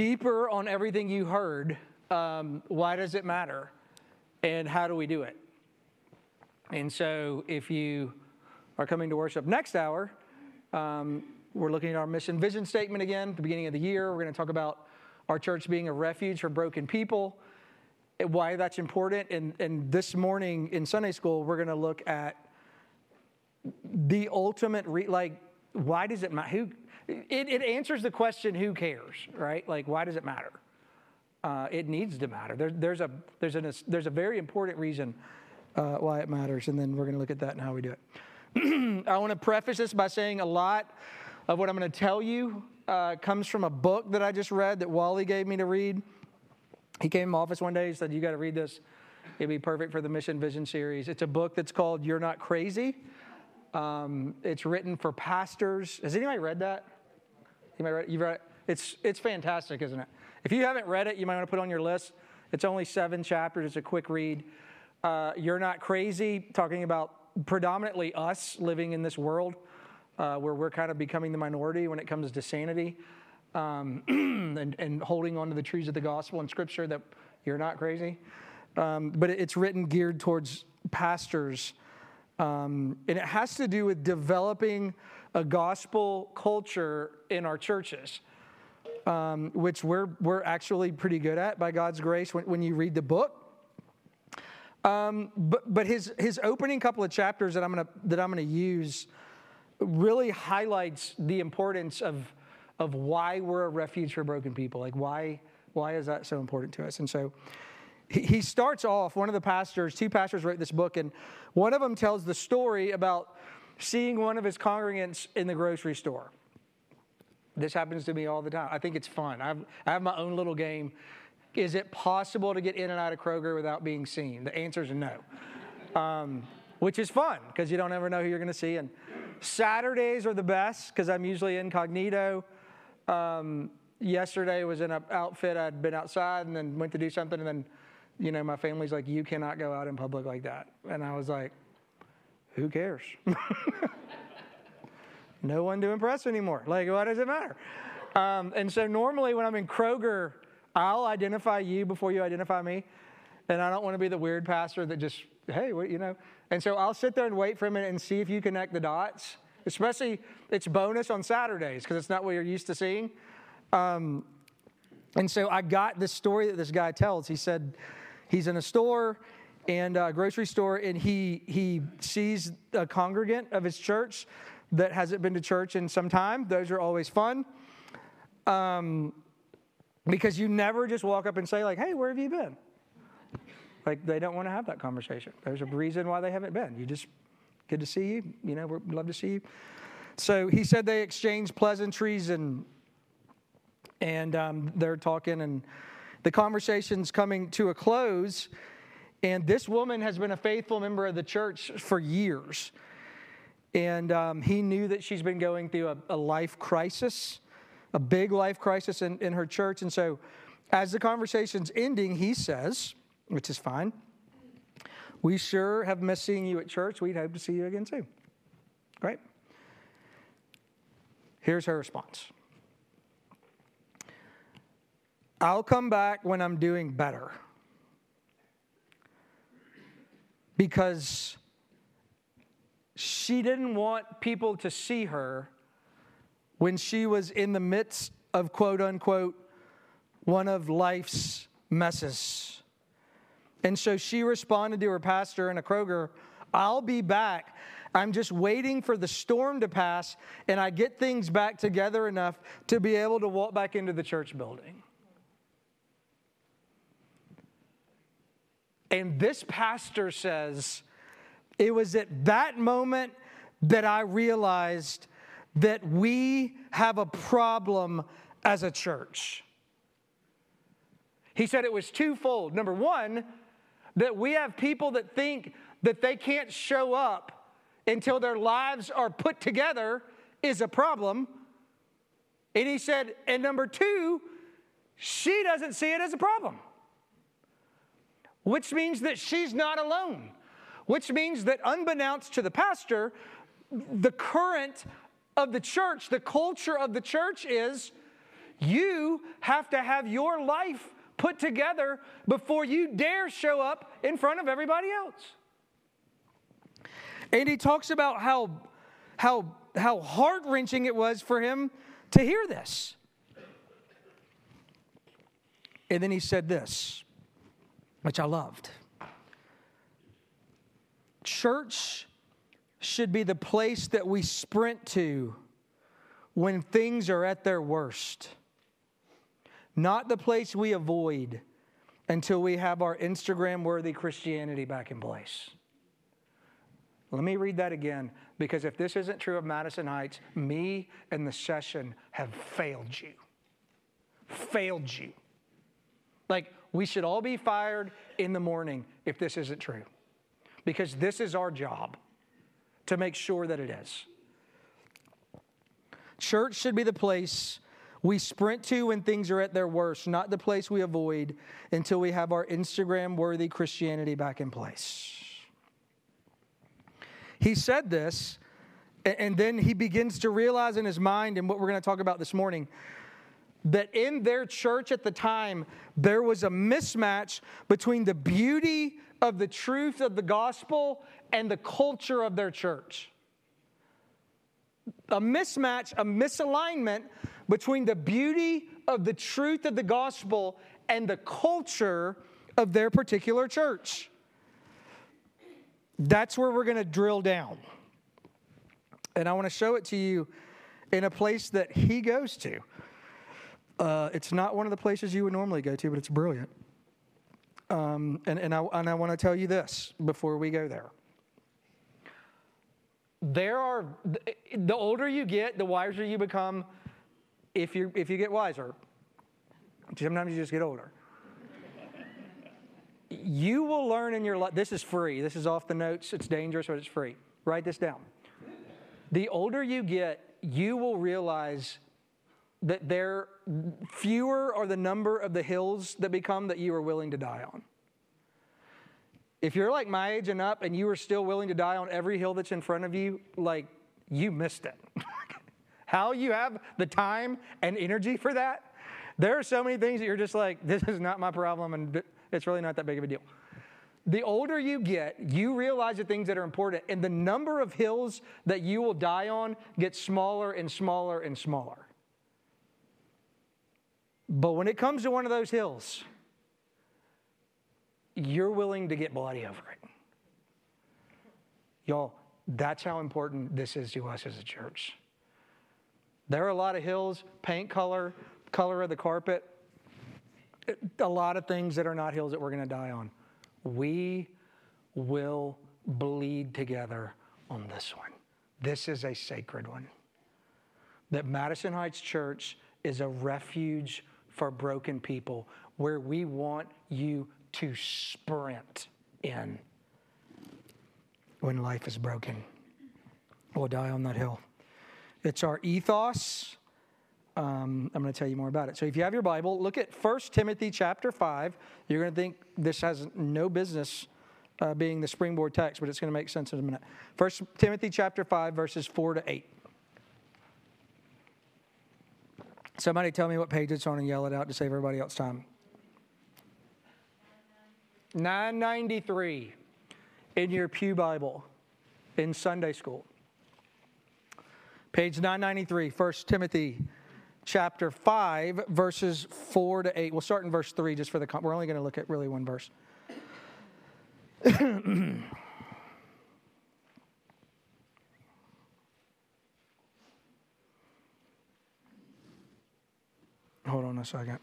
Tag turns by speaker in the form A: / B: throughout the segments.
A: deeper on everything you heard, um, why does it matter? And how do we do it? And so, if you are coming to worship next hour, um, we're looking at our mission vision statement again at the beginning of the year. We're going to talk about our church being a refuge for broken people, why that's important. And, and this morning in Sunday school, we're going to look at the ultimate, re- like, why does it matter? It, it answers the question, who cares, right? Like, why does it matter? Uh, it needs to matter. There, there's, a, there's, an, there's a very important reason uh, why it matters, and then we're going to look at that and how we do it. I want to preface this by saying a lot of what I'm going to tell you uh, comes from a book that I just read that Wally gave me to read. He came in my office one day and said, You got to read this. It'd be perfect for the Mission Vision series. It's a book that's called You're Not Crazy. Um, it's written for pastors. Has anybody read that? Anybody read it? You've read it? It's, it's fantastic, isn't it? If you haven't read it, you might want to put it on your list. It's only seven chapters, it's a quick read. Uh, You're Not Crazy, talking about predominantly us living in this world uh, where we're kind of becoming the minority when it comes to sanity um, and, and, holding on to the trees of the gospel and scripture that you're not crazy. Um, but it's written geared towards pastors. Um, and it has to do with developing a gospel culture in our churches, um, which we're, we're actually pretty good at by God's grace when, when you read the book. Um, but but his, his opening couple of chapters that I'm gonna, that I'm gonna use really highlights the importance of, of why we're a refuge for broken people. Like, why, why is that so important to us? And so he, he starts off, one of the pastors, two pastors wrote this book, and one of them tells the story about seeing one of his congregants in the grocery store. This happens to me all the time. I think it's fun. I've, I have my own little game. Is it possible to get in and out of Kroger without being seen? The answer is no, um, which is fun because you don't ever know who you're going to see. And Saturdays are the best because I'm usually incognito. Um, yesterday was in an outfit. I'd been outside and then went to do something, and then, you know, my family's like, "You cannot go out in public like that." And I was like, "Who cares?" no one to impress anymore. Like, what does it matter? Um, and so normally when I'm in Kroger, I'll identify you before you identify me, and I don't want to be the weird pastor that just, hey, what, you know. And so I'll sit there and wait for a minute and see if you connect the dots. Especially, it's bonus on Saturdays because it's not what you're used to seeing. Um, and so I got this story that this guy tells. He said he's in a store and a grocery store, and he he sees a congregant of his church that hasn't been to church in some time. Those are always fun. Um, because you never just walk up and say like, "Hey, where have you been?" Like they don't want to have that conversation. There's a reason why they haven't been. You just good to see you. You know, we'd love to see you. So he said they exchanged pleasantries and and um, they're talking and the conversation's coming to a close. And this woman has been a faithful member of the church for years. And um, he knew that she's been going through a, a life crisis, a big life crisis in, in her church. And so, as the conversation's ending, he says, which is fine. We sure have missed seeing you at church. We'd hope to see you again soon. Great. Here's her response I'll come back when I'm doing better. Because she didn't want people to see her when she was in the midst of quote unquote one of life's messes. And so she responded to her pastor in a Kroger, I'll be back. I'm just waiting for the storm to pass and I get things back together enough to be able to walk back into the church building. And this pastor says, it was at that moment that I realized that we have a problem as a church. He said it was twofold. Number one, that we have people that think that they can't show up until their lives are put together is a problem. And he said, and number two, she doesn't see it as a problem, which means that she's not alone, which means that unbeknownst to the pastor, the current of the church, the culture of the church is You have to have your life put together before you dare show up in front of everybody else. And he talks about how, how, how heart wrenching it was for him to hear this. And then he said this, which I loved Church should be the place that we sprint to when things are at their worst, not the place we avoid until we have our Instagram worthy Christianity back in place. Let me read that again because if this isn't true of Madison Heights, me and the session have failed you. Failed you. Like, we should all be fired in the morning if this isn't true because this is our job to make sure that it is. Church should be the place we sprint to when things are at their worst, not the place we avoid until we have our Instagram worthy Christianity back in place. He said this, and then he begins to realize in his mind, and what we're going to talk about this morning, that in their church at the time, there was a mismatch between the beauty of the truth of the gospel and the culture of their church. A mismatch, a misalignment between the beauty of the truth of the gospel and the culture of their particular church. That's where we're going to drill down. And I want to show it to you in a place that he goes to. Uh, it's not one of the places you would normally go to, but it's brilliant. Um, and, and, I, and I want to tell you this before we go there. There are, the older you get, the wiser you become if you, if you get wiser. Sometimes you just get older you will learn in your life, this is free. This is off the notes. It's dangerous, but it's free. Write this down. The older you get, you will realize that there fewer are the number of the hills that become that you are willing to die on. If you're like my age and up and you are still willing to die on every hill that's in front of you, like you missed it. How you have the time and energy for that? There are so many things that you're just like, this is not my problem, and it's really not that big of a deal. The older you get, you realize the things that are important, and the number of hills that you will die on gets smaller and smaller and smaller. But when it comes to one of those hills, you're willing to get bloody over it. Y'all, that's how important this is to us as a church. There are a lot of hills, paint color, color of the carpet, a lot of things that are not hills that we're going to die on. We will bleed together on this one. This is a sacred one. That Madison Heights Church is a refuge for broken people where we want you to sprint in when life is broken. We'll die on that hill. It's our ethos um, I'm going to tell you more about it. So if you have your Bible, look at 1 Timothy chapter 5. You're going to think this has no business uh, being the springboard text, but it's going to make sense in a minute. 1 Timothy chapter 5, verses 4 to 8. Somebody tell me what page it's on and yell it out to save everybody else time. 993 in your Pew Bible in Sunday school. Page 993, 1 Timothy chapter 5, verses 4 to 8. We'll start in verse 3 just for the, we're only going to look at really one verse. a second.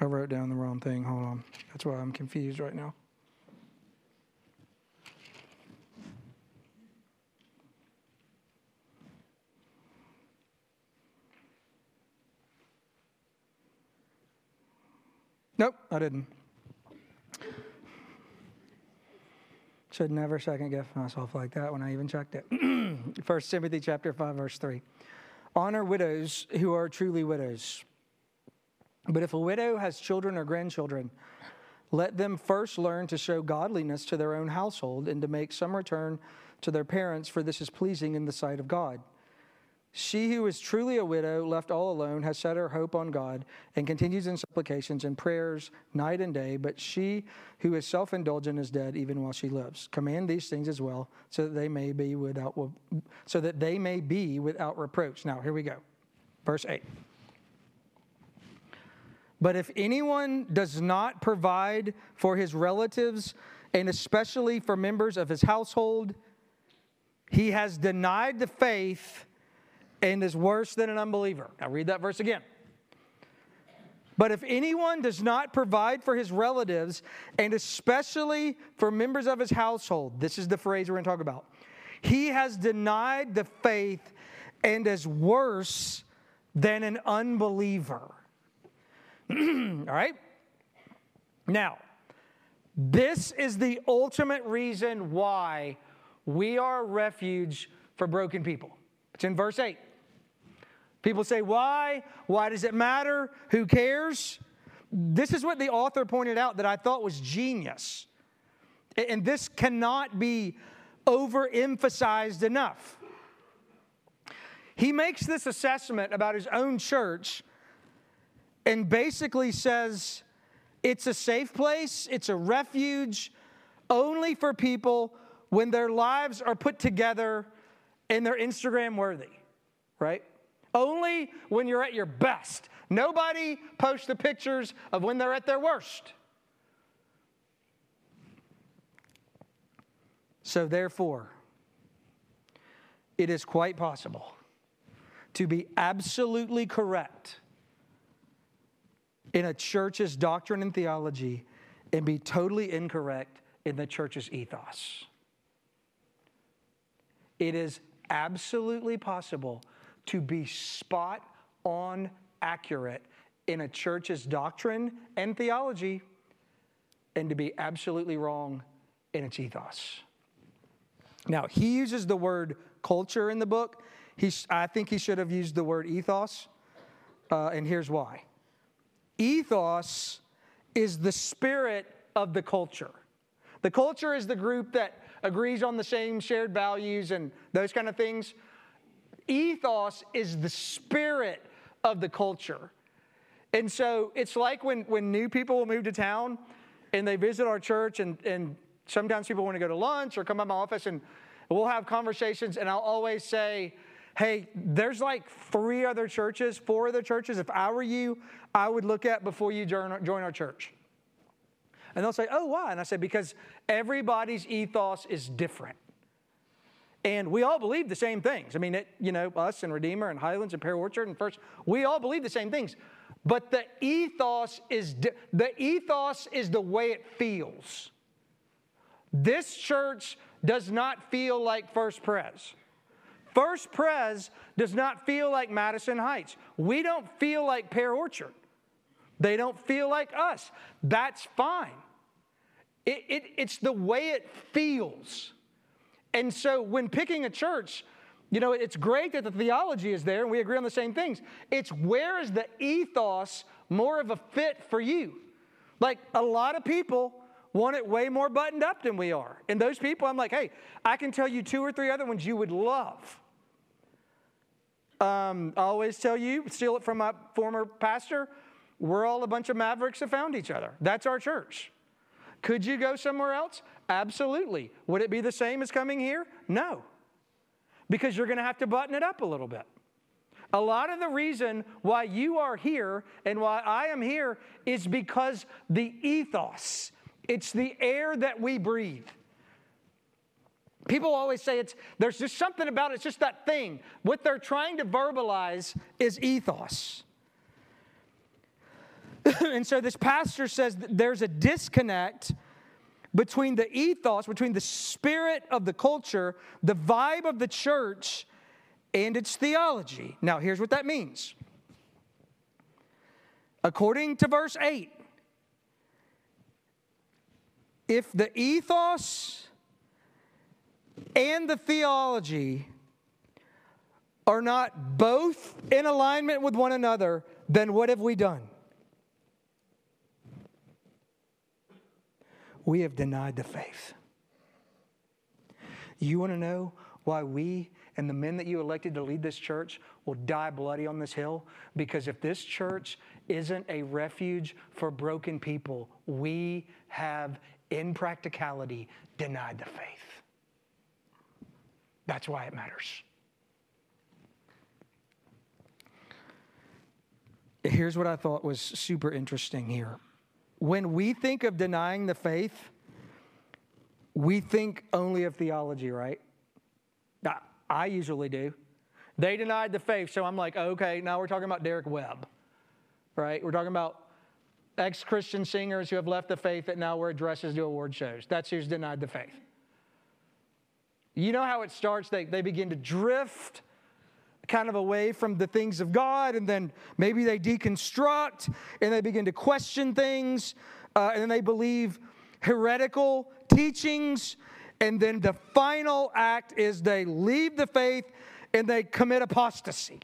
A: I wrote down the wrong thing. Hold on. That's why I'm confused right now. Nope, I didn't. Should never second guess myself like that when I even checked it. First Timothy chapter 5, verse 3. Honor widows who are truly widows. But if a widow has children or grandchildren, let them first learn to show godliness to their own household and to make some return to their parents, for this is pleasing in the sight of God. She who is truly a widow, left all alone, has set her hope on God and continues in supplications and prayers night and day. But she who is self indulgent is dead even while she lives. Command these things as well, so that they may be without so that they may be without reproach. Now here we go, verse eight. But if anyone does not provide for his relatives, and especially for members of his household, he has denied the faith and is worse than an unbeliever. Now, read that verse again. But if anyone does not provide for his relatives, and especially for members of his household, this is the phrase we're going to talk about, he has denied the faith and is worse than an unbeliever. All right? Now, this is the ultimate reason why we are a refuge for broken people. It's in verse 8. People say, Why? Why does it matter? Who cares? This is what the author pointed out that I thought was genius. And this cannot be overemphasized enough. He makes this assessment about his own church and basically says it's a safe place, it's a refuge only for people when their lives are put together and they're Instagram worthy, right? Only when you're at your best. Nobody posts the pictures of when they're at their worst. So, therefore, it is quite possible to be absolutely correct in a church's doctrine and theology and be totally incorrect in the church's ethos. It is absolutely possible to be spot on accurate in a church's doctrine and theology and to be absolutely wrong in its ethos. Now, he uses the word culture in the book. He, I think he should have used the word ethos, uh, and here's why. Ethos is the spirit of the culture. The culture is the group that agrees on the same shared values and those kind of things. Ethos is the spirit of the culture. And so it's like when, when new people will move to town and they visit our church, and, and sometimes people want to go to lunch or come by my office, and we'll have conversations, and I'll always say, hey, there's like three other churches, four other churches. If I were you, I would look at before you join our, join our church. And they'll say, oh, why? And I say, because everybody's ethos is different. And we all believe the same things. I mean, it, you know, us and Redeemer and Highlands and Pear Orchard and First, we all believe the same things. But the ethos is the ethos is the way it feels. This church does not feel like First Pres. First Pres does not feel like Madison Heights. We don't feel like Pear Orchard. They don't feel like us. That's fine. It, it, it's the way it feels. And so when picking a church, you know, it's great that the theology is there and we agree on the same things. It's where is the ethos more of a fit for you? Like a lot of people want it way more buttoned up than we are. And those people, I'm like, hey, I can tell you two or three other ones you would love. Um, I always tell you, steal it from my former pastor, we're all a bunch of mavericks that found each other. That's our church. Could you go somewhere else? Absolutely. Would it be the same as coming here? No. Because you're going to have to button it up a little bit. A lot of the reason why you are here and why I am here is because the ethos, it's the air that we breathe. People always say it's there's just something about it, it's just that thing. What they're trying to verbalize is ethos. and so this pastor says there's a disconnect between the ethos, between the spirit of the culture, the vibe of the church, and its theology. Now, here's what that means. According to verse 8, if the ethos and the theology are not both in alignment with one another, then what have we done? We have denied the faith. You want to know why we and the men that you elected to lead this church will die bloody on this hill? Because if this church isn't a refuge for broken people, we have, in practicality, denied the faith. That's why it matters. Here's what I thought was super interesting here. When we think of denying the faith, we think only of theology, right? I usually do. They denied the faith, so I'm like, okay, now we're talking about Derek Webb, right? We're talking about ex Christian singers who have left the faith that now wear dresses to award shows. That's who's denied the faith. You know how it starts? They, they begin to drift kind of away from the things of God, and then maybe they deconstruct and they begin to question things, uh, and then they believe heretical teachings. And then the final act is they leave the faith and they commit apostasy.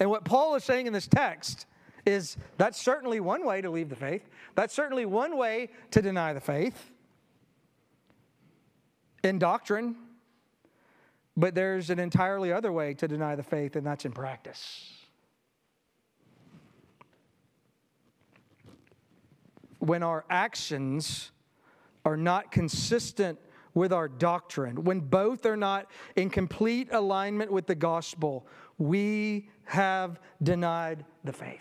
A: And what Paul is saying in this text is that's certainly one way to leave the faith. That's certainly one way to deny the faith in doctrine. But there's an entirely other way to deny the faith, and that's in practice. When our actions are not consistent with our doctrine, when both are not in complete alignment with the gospel, we have denied the faith.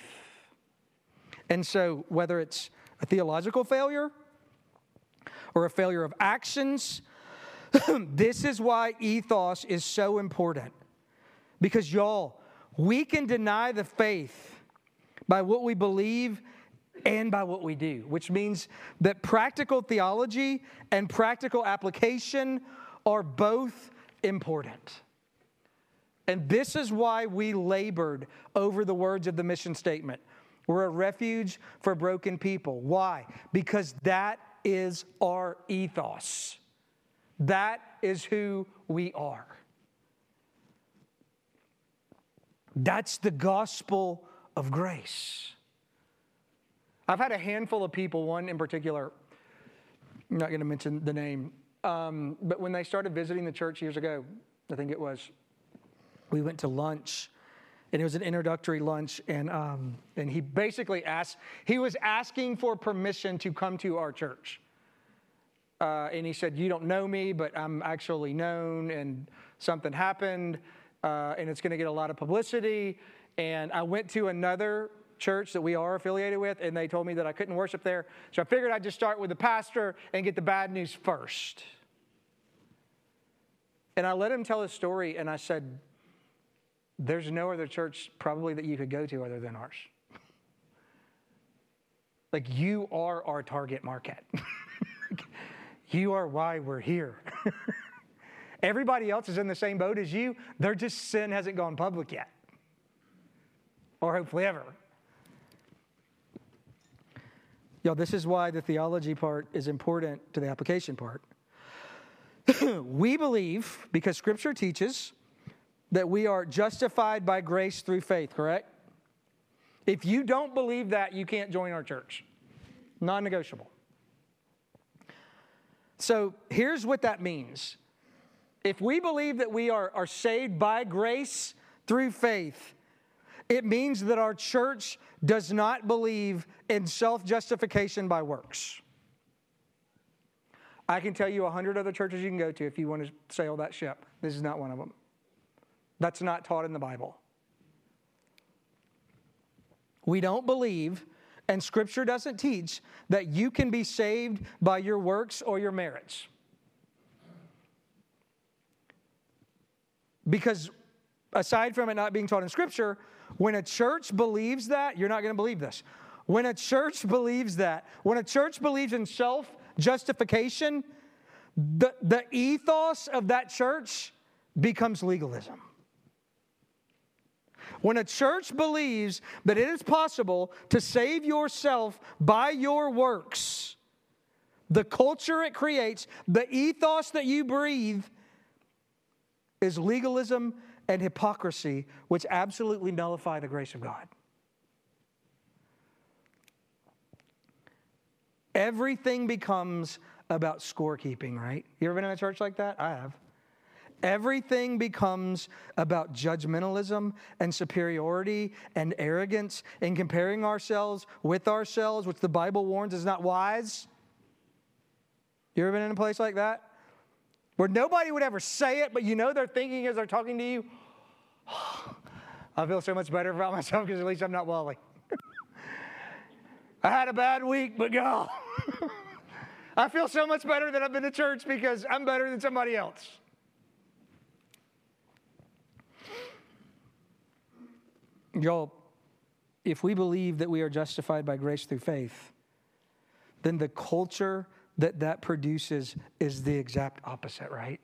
A: And so, whether it's a theological failure or a failure of actions, this is why ethos is so important. Because, y'all, we can deny the faith by what we believe and by what we do, which means that practical theology and practical application are both important. And this is why we labored over the words of the mission statement. We're a refuge for broken people. Why? Because that is our ethos. That is who we are. That's the gospel of grace. I've had a handful of people, one in particular, I'm not going to mention the name, um, but when they started visiting the church years ago, I think it was, we went to lunch and it was an introductory lunch and um, and he basically asked he was asking for permission to come to our church uh, and he said you don't know me but i'm actually known and something happened uh, and it's going to get a lot of publicity and i went to another church that we are affiliated with, and they told me that I couldn't worship there. So I figured I'd just start with the pastor and get the bad news first. And I let him tell his story, and I said, There's no other church probably that you could go to other than ours. like, you are our target market. you are why we're here. Everybody else is in the same boat as you. Their just sin hasn't gone public yet, or hopefully ever. Y'all, this is why the theology part is important to the application part. we believe, because Scripture teaches, that we are justified by grace through faith, correct? If you don't believe that, you can't join our church. Non negotiable. So here's what that means. If we believe that we are, are saved by grace through faith, it means that our church does not believe in self justification by works. I can tell you a hundred other churches you can go to if you want to sail that ship. This is not one of them. That's not taught in the Bible. We don't believe, and Scripture doesn't teach, that you can be saved by your works or your merits. Because aside from it not being taught in Scripture, when a church believes that, you're not going to believe this. When a church believes that, when a church believes in self justification, the, the ethos of that church becomes legalism. When a church believes that it is possible to save yourself by your works, the culture it creates, the ethos that you breathe, is legalism and hypocrisy, which absolutely nullify the grace of God. everything becomes about scorekeeping, right? You ever been in a church like that? I have. Everything becomes about judgmentalism and superiority and arrogance and comparing ourselves with ourselves, which the Bible warns is not wise. You ever been in a place like that? Where nobody would ever say it, but you know they're thinking as they're talking to you, I feel so much better about myself because at least I'm not Wally. I had a bad week, but God, I feel so much better that I've been to church because I'm better than somebody else. Y'all, if we believe that we are justified by grace through faith, then the culture that that produces is the exact opposite, right?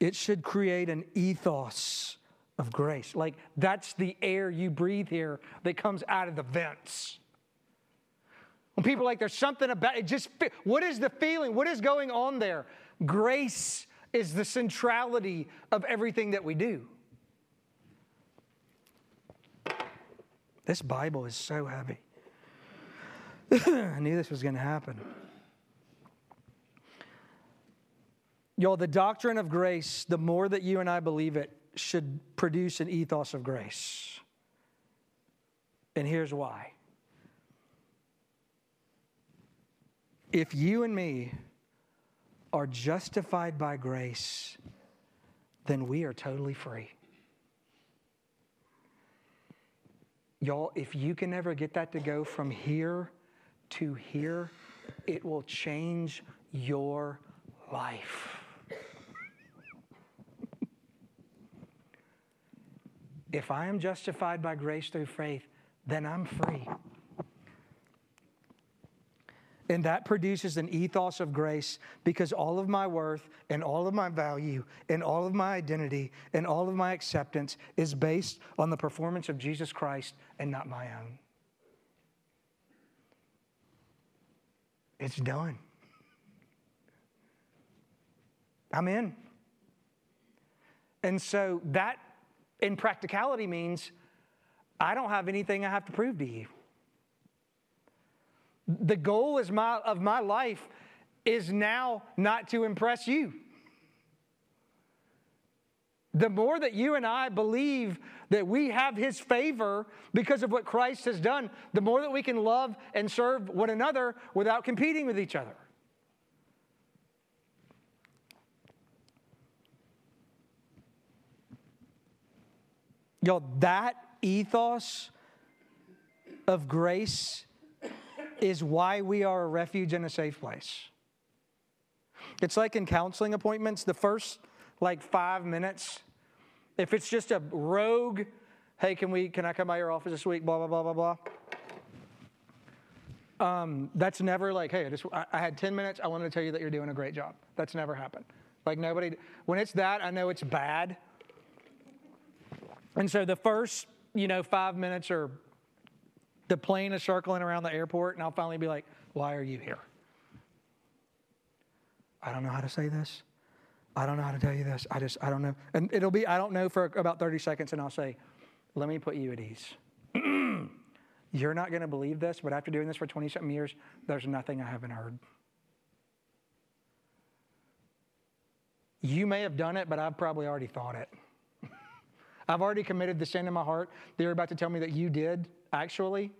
A: It should create an ethos of grace. Like that's the air you breathe here that comes out of the vents. When people like, there's something about it, just what is the feeling? What is going on there? Grace is the centrality of everything that we do. This Bible is so heavy. I knew this was going to happen. Y'all, the doctrine of grace, the more that you and I believe it, should produce an ethos of grace. And here's why. If you and me are justified by grace, then we are totally free. Y'all, if you can ever get that to go from here to here, it will change your life. if I am justified by grace through faith, then I'm free. And that produces an ethos of grace because all of my worth and all of my value and all of my identity and all of my acceptance is based on the performance of Jesus Christ and not my own. It's done. I'm in. And so that in practicality means I don't have anything I have to prove to you. The goal is my, of my life is now not to impress you. The more that you and I believe that we have His favor because of what Christ has done, the more that we can love and serve one another without competing with each other. Y'all, that ethos of grace is why we are a refuge and a safe place. It's like in counseling appointments, the first like five minutes, if it's just a rogue, hey, can we can I come by your office this week? Blah blah blah blah blah. Um, that's never like, hey, I just I, I had 10 minutes. I wanted to tell you that you're doing a great job. That's never happened. Like nobody. When it's that, I know it's bad. And so the first, you know, five minutes or the plane is circling around the airport, and I'll finally be like, Why are you here? I don't know how to say this. I don't know how to tell you this. I just, I don't know. And it'll be, I don't know for about 30 seconds, and I'll say, Let me put you at ease. You're not going to believe this, but after doing this for 20 something years, there's nothing I haven't heard. You may have done it, but I've probably already thought it. I've already committed the sin in my heart. They're about to tell me that you did, actually.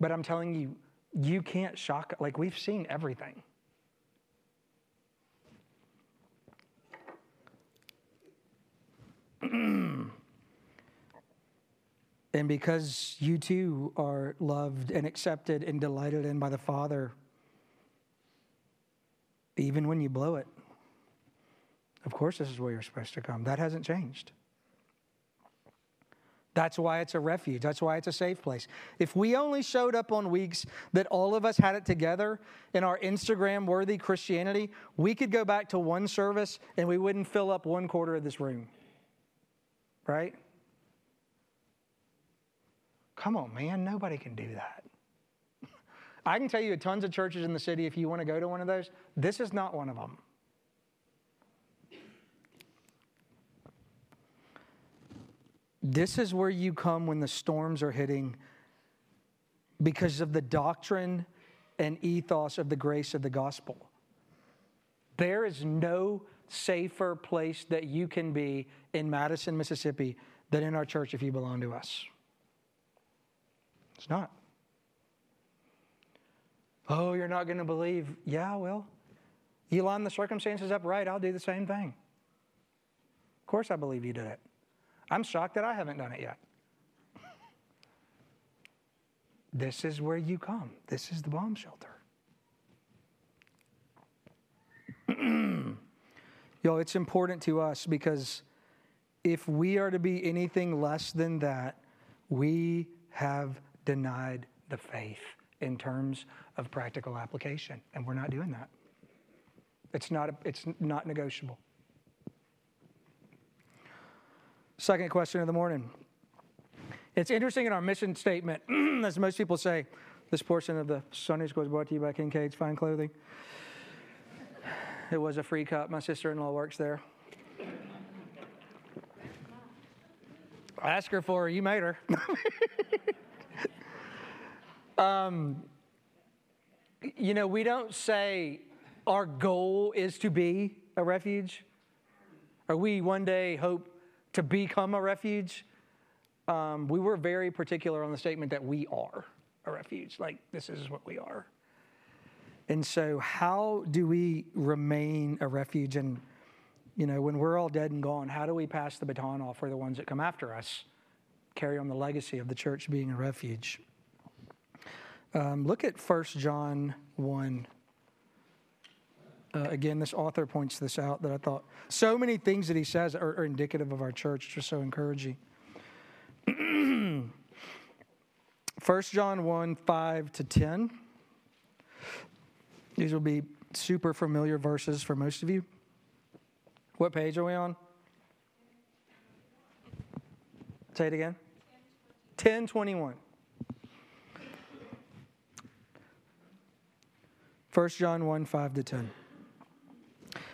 A: But I'm telling you, you can't shock. Like, we've seen everything. and because you too are loved and accepted and delighted in by the Father, even when you blow it, of course, this is where you're supposed to come. That hasn't changed. That's why it's a refuge. That's why it's a safe place. If we only showed up on weeks that all of us had it together in our Instagram worthy Christianity, we could go back to one service and we wouldn't fill up one quarter of this room. Right? Come on, man. Nobody can do that. I can tell you tons of churches in the city if you want to go to one of those. This is not one of them. This is where you come when the storms are hitting because of the doctrine and ethos of the grace of the gospel. There is no safer place that you can be in Madison, Mississippi than in our church if you belong to us. It's not. Oh, you're not going to believe. Yeah, well, you line the circumstances up right, I'll do the same thing. Of course, I believe you did it. I'm shocked that I haven't done it yet. This is where you come. This is the bomb shelter. Yo, it's important to us because if we are to be anything less than that, we have denied the faith in terms of practical application, and we're not doing that. It's not, it's not negotiable. Second question of the morning. It's interesting in our mission statement, as most people say, this portion of the Sunday school is brought to you by Kincaid's Fine Clothing. It was a free cup. My sister in law works there. Ask her for her. You made her. um, you know, we don't say our goal is to be a refuge, or we one day hope to become a refuge. Um, we were very particular on the statement that we are a refuge. Like, this is what we are. And so, how do we remain a refuge? And, you know, when we're all dead and gone, how do we pass the baton off for the ones that come after us? Carry on the legacy of the church being a refuge. Um, look at 1 John 1. Uh, again, this author points this out that I thought so many things that he says are, are indicative of our church, just so encouraging. 1 John 1 5 to 10. These will be super familiar verses for most of you. What page are we on? Say it again. 1021. 1 John 1 5 to 10.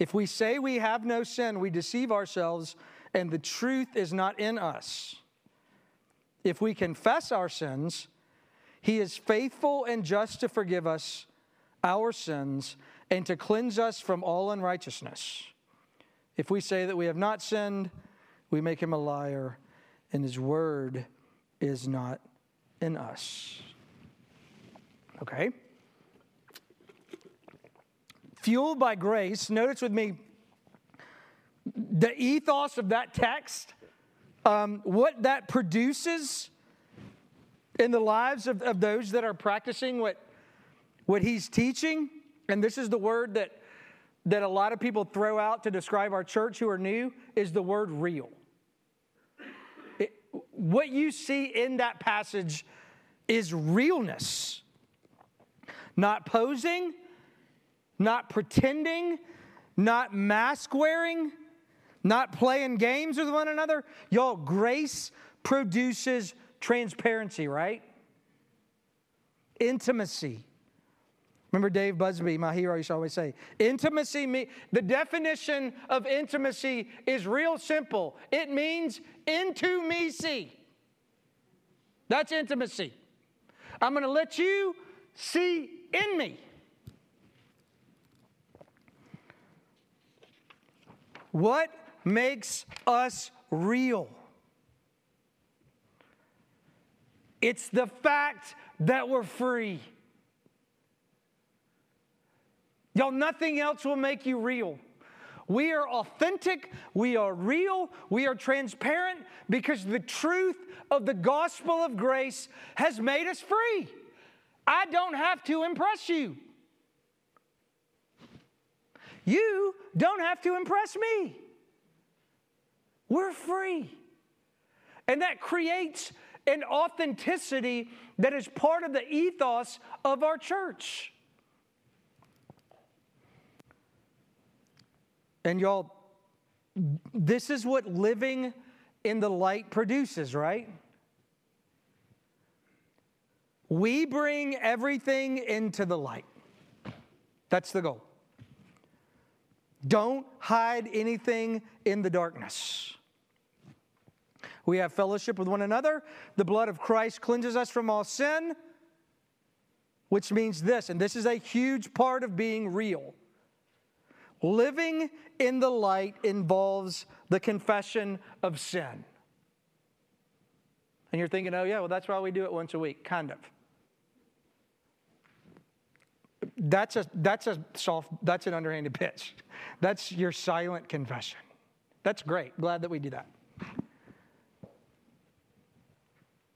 A: If we say we have no sin, we deceive ourselves, and the truth is not in us. If we confess our sins, he is faithful and just to forgive us our sins and to cleanse us from all unrighteousness. If we say that we have not sinned, we make him a liar, and his word is not in us. Okay? Fueled by grace, notice with me the ethos of that text, um, what that produces in the lives of, of those that are practicing what what he's teaching, and this is the word that, that a lot of people throw out to describe our church who are new, is the word real. It, what you see in that passage is realness, not posing, not pretending, not mask wearing, not playing games with one another. Y'all, grace produces transparency, right? Intimacy. Remember Dave Busby, my hero, used to always say, intimacy, me, the definition of intimacy is real simple. It means into me see. That's intimacy. I'm going to let you see in me. What makes us real? It's the fact that we're free. Y'all, nothing else will make you real. We are authentic, we are real, we are transparent because the truth of the gospel of grace has made us free. I don't have to impress you. You don't have to impress me. We're free. And that creates an authenticity that is part of the ethos of our church. And y'all, this is what living in the light produces, right? We bring everything into the light. That's the goal. Don't hide anything in the darkness. We have fellowship with one another. The blood of Christ cleanses us from all sin, which means this, and this is a huge part of being real. Living in the light involves the confession of sin. And you're thinking, oh, yeah, well, that's why we do it once a week. Kind of. That's a, that's a soft, that's an underhanded pitch. That's your silent confession. That's great. Glad that we do that.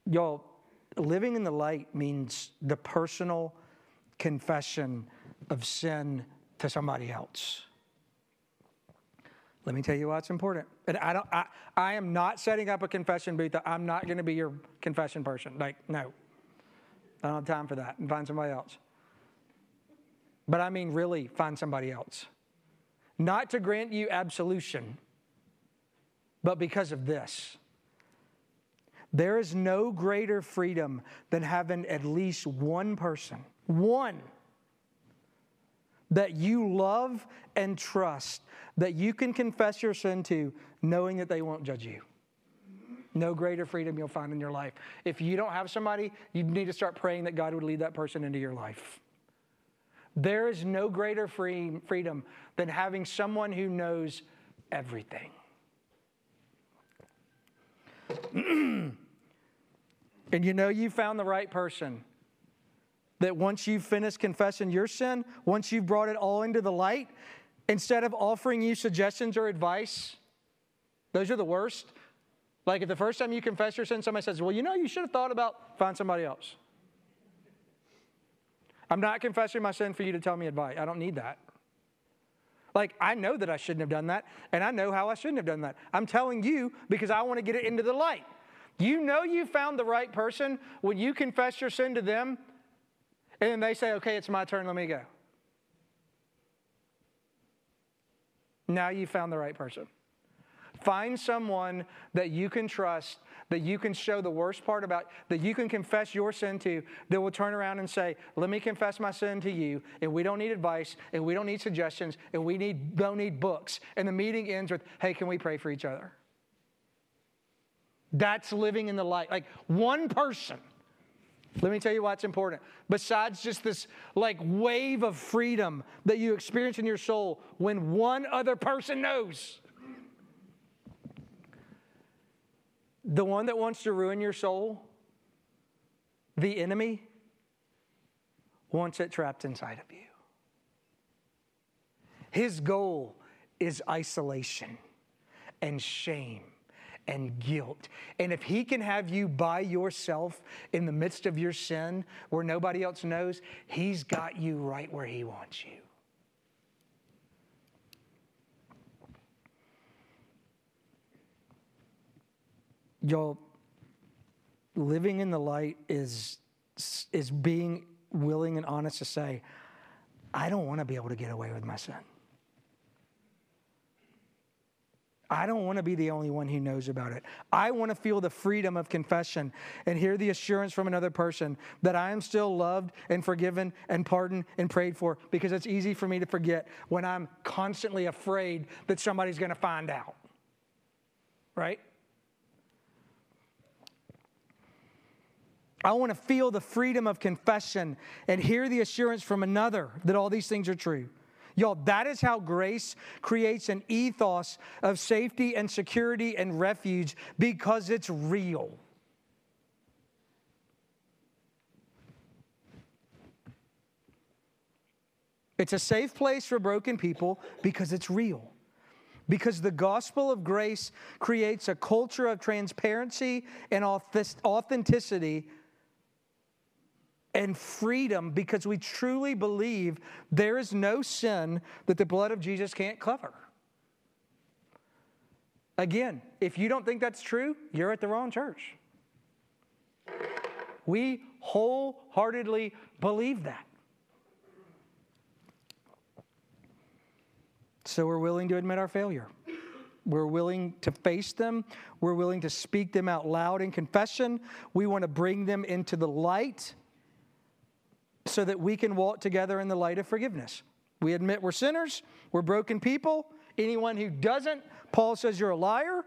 A: Y'all, living in the light means the personal confession of sin to somebody else. Let me tell you why it's important. And I don't I, I am not setting up a confession booth. I'm not going to be your confession person. Like, no. I don't have time for that and find somebody else. But I mean really find somebody else. Not to grant you absolution, but because of this. There is no greater freedom than having at least one person, one, that you love and trust, that you can confess your sin to, knowing that they won't judge you. No greater freedom you'll find in your life. If you don't have somebody, you need to start praying that God would lead that person into your life. There is no greater free, freedom than having someone who knows everything. And you know you found the right person. That once you've finished confessing your sin, once you've brought it all into the light, instead of offering you suggestions or advice, those are the worst. Like if the first time you confess your sin, somebody says, Well, you know, you should have thought about find somebody else. I'm not confessing my sin for you to tell me advice. I don't need that. Like, I know that I shouldn't have done that, and I know how I shouldn't have done that. I'm telling you because I want to get it into the light. You know you found the right person when you confess your sin to them and then they say, okay, it's my turn, let me go. Now you found the right person. Find someone that you can trust, that you can show the worst part about, that you can confess your sin to, that will turn around and say, Let me confess my sin to you. And we don't need advice, and we don't need suggestions, and we need, don't need books. And the meeting ends with, Hey, can we pray for each other? That's living in the light. Like one person. Let me tell you why it's important. Besides just this like wave of freedom that you experience in your soul when one other person knows. The one that wants to ruin your soul, the enemy, wants it trapped inside of you. His goal is isolation and shame and guilt. And if He can have you by yourself in the midst of your sin where nobody else knows, He's got you right where He wants you. Y'all, living in the light is, is being willing and honest to say, I don't want to be able to get away with my sin. I don't want to be the only one who knows about it. I want to feel the freedom of confession and hear the assurance from another person that I am still loved and forgiven and pardoned and prayed for because it's easy for me to forget when I'm constantly afraid that somebody's going to find out. Right? I want to feel the freedom of confession and hear the assurance from another that all these things are true. Y'all, that is how grace creates an ethos of safety and security and refuge because it's real. It's a safe place for broken people because it's real. Because the gospel of grace creates a culture of transparency and authenticity and freedom because we truly believe there is no sin that the blood of Jesus can't cover. Again, if you don't think that's true, you're at the wrong church. We wholeheartedly believe that. So we're willing to admit our failure. We're willing to face them. We're willing to speak them out loud in confession. We want to bring them into the light so that we can walk together in the light of forgiveness. We admit we're sinners, we're broken people. Anyone who doesn't, Paul says you're a liar.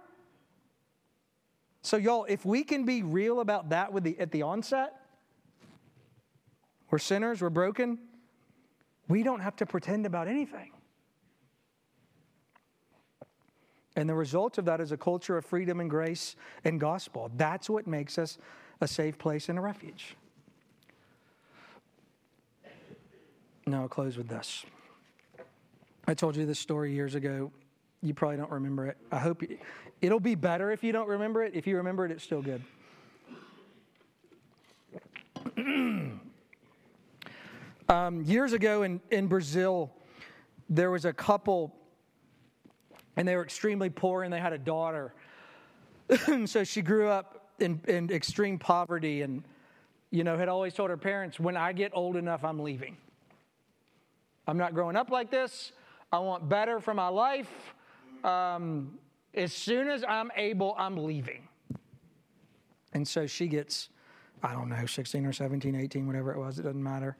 A: So, y'all, if we can be real about that with the, at the onset, we're sinners, we're broken, we don't have to pretend about anything. And the result of that is a culture of freedom and grace and gospel. That's what makes us a safe place and a refuge. Now I'll close with this. I told you this story years ago. You probably don't remember it. I hope you, it'll be better if you don't remember it. If you remember it, it's still good. um, years ago in, in Brazil, there was a couple and they were extremely poor and they had a daughter. so she grew up in, in extreme poverty and, you know, had always told her parents, when I get old enough, I'm leaving. I'm not growing up like this. I want better for my life. Um, as soon as I'm able, I'm leaving. And so she gets, I don't know, 16 or 17, 18, whatever it was, it doesn't matter.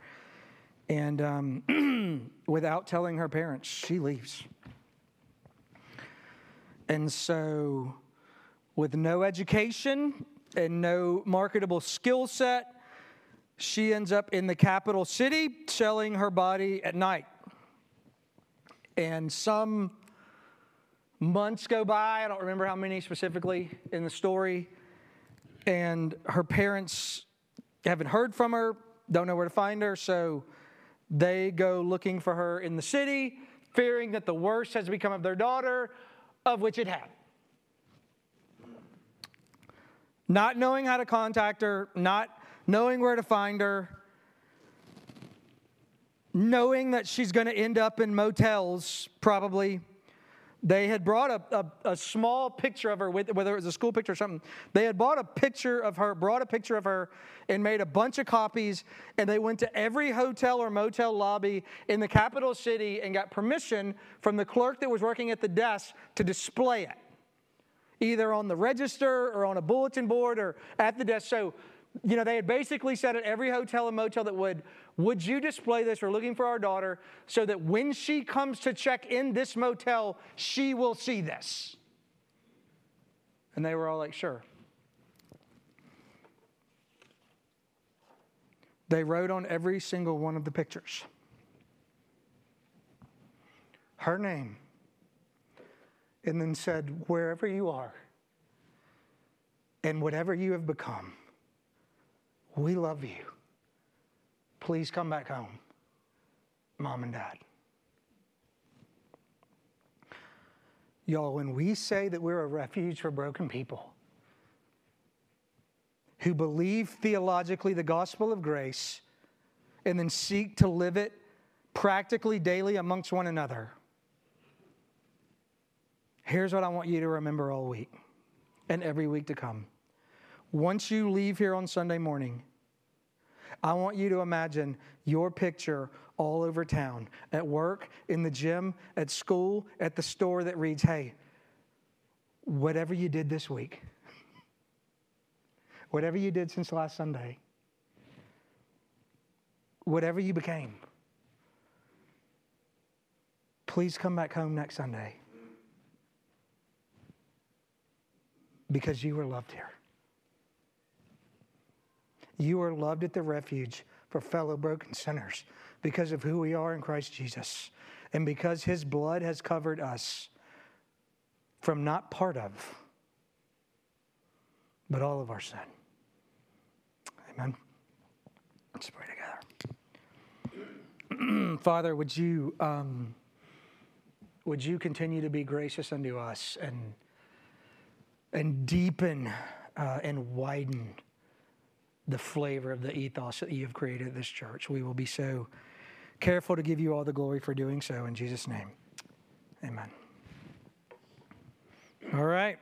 A: And um, without telling her parents, she leaves. And so, with no education and no marketable skill set, she ends up in the capital city selling her body at night. And some months go by, I don't remember how many specifically in the story, and her parents haven't heard from her, don't know where to find her, so they go looking for her in the city, fearing that the worst has become of their daughter of which it had. Not knowing how to contact her, not knowing where to find her, knowing that she's going to end up in motels, probably they had brought a, a, a, small picture of her, whether it was a school picture or something. They had bought a picture of her, brought a picture of her, and made a bunch of copies. And they went to every hotel or motel lobby in the capital city and got permission from the clerk that was working at the desk to display it, either on the register or on a bulletin board or at the desk. So you know, they had basically said at every hotel and motel that would, would you display this? We're looking for our daughter so that when she comes to check in this motel, she will see this. And they were all like, sure. They wrote on every single one of the pictures her name, and then said, wherever you are and whatever you have become we love you. Please come back home, mom and dad. Y'all, when we say that we're a refuge for broken people who believe theologically the gospel of grace and then seek to live it practically daily amongst one another, here's what I want you to remember all week and every week to come. Once you leave here on Sunday morning, I want you to imagine your picture all over town at work, in the gym, at school, at the store that reads, Hey, whatever you did this week, whatever you did since last Sunday, whatever you became, please come back home next Sunday because you were loved here. You are loved at the refuge for fellow broken sinners because of who we are in Christ Jesus and because his blood has covered us from not part of, but all of our sin. Amen. Let's pray together. Father, would you um, would you continue to be gracious unto us and and deepen uh, and widen the flavor of the ethos that you have created at this church. We will be so careful to give you all the glory for doing so in Jesus' name. Amen. All right.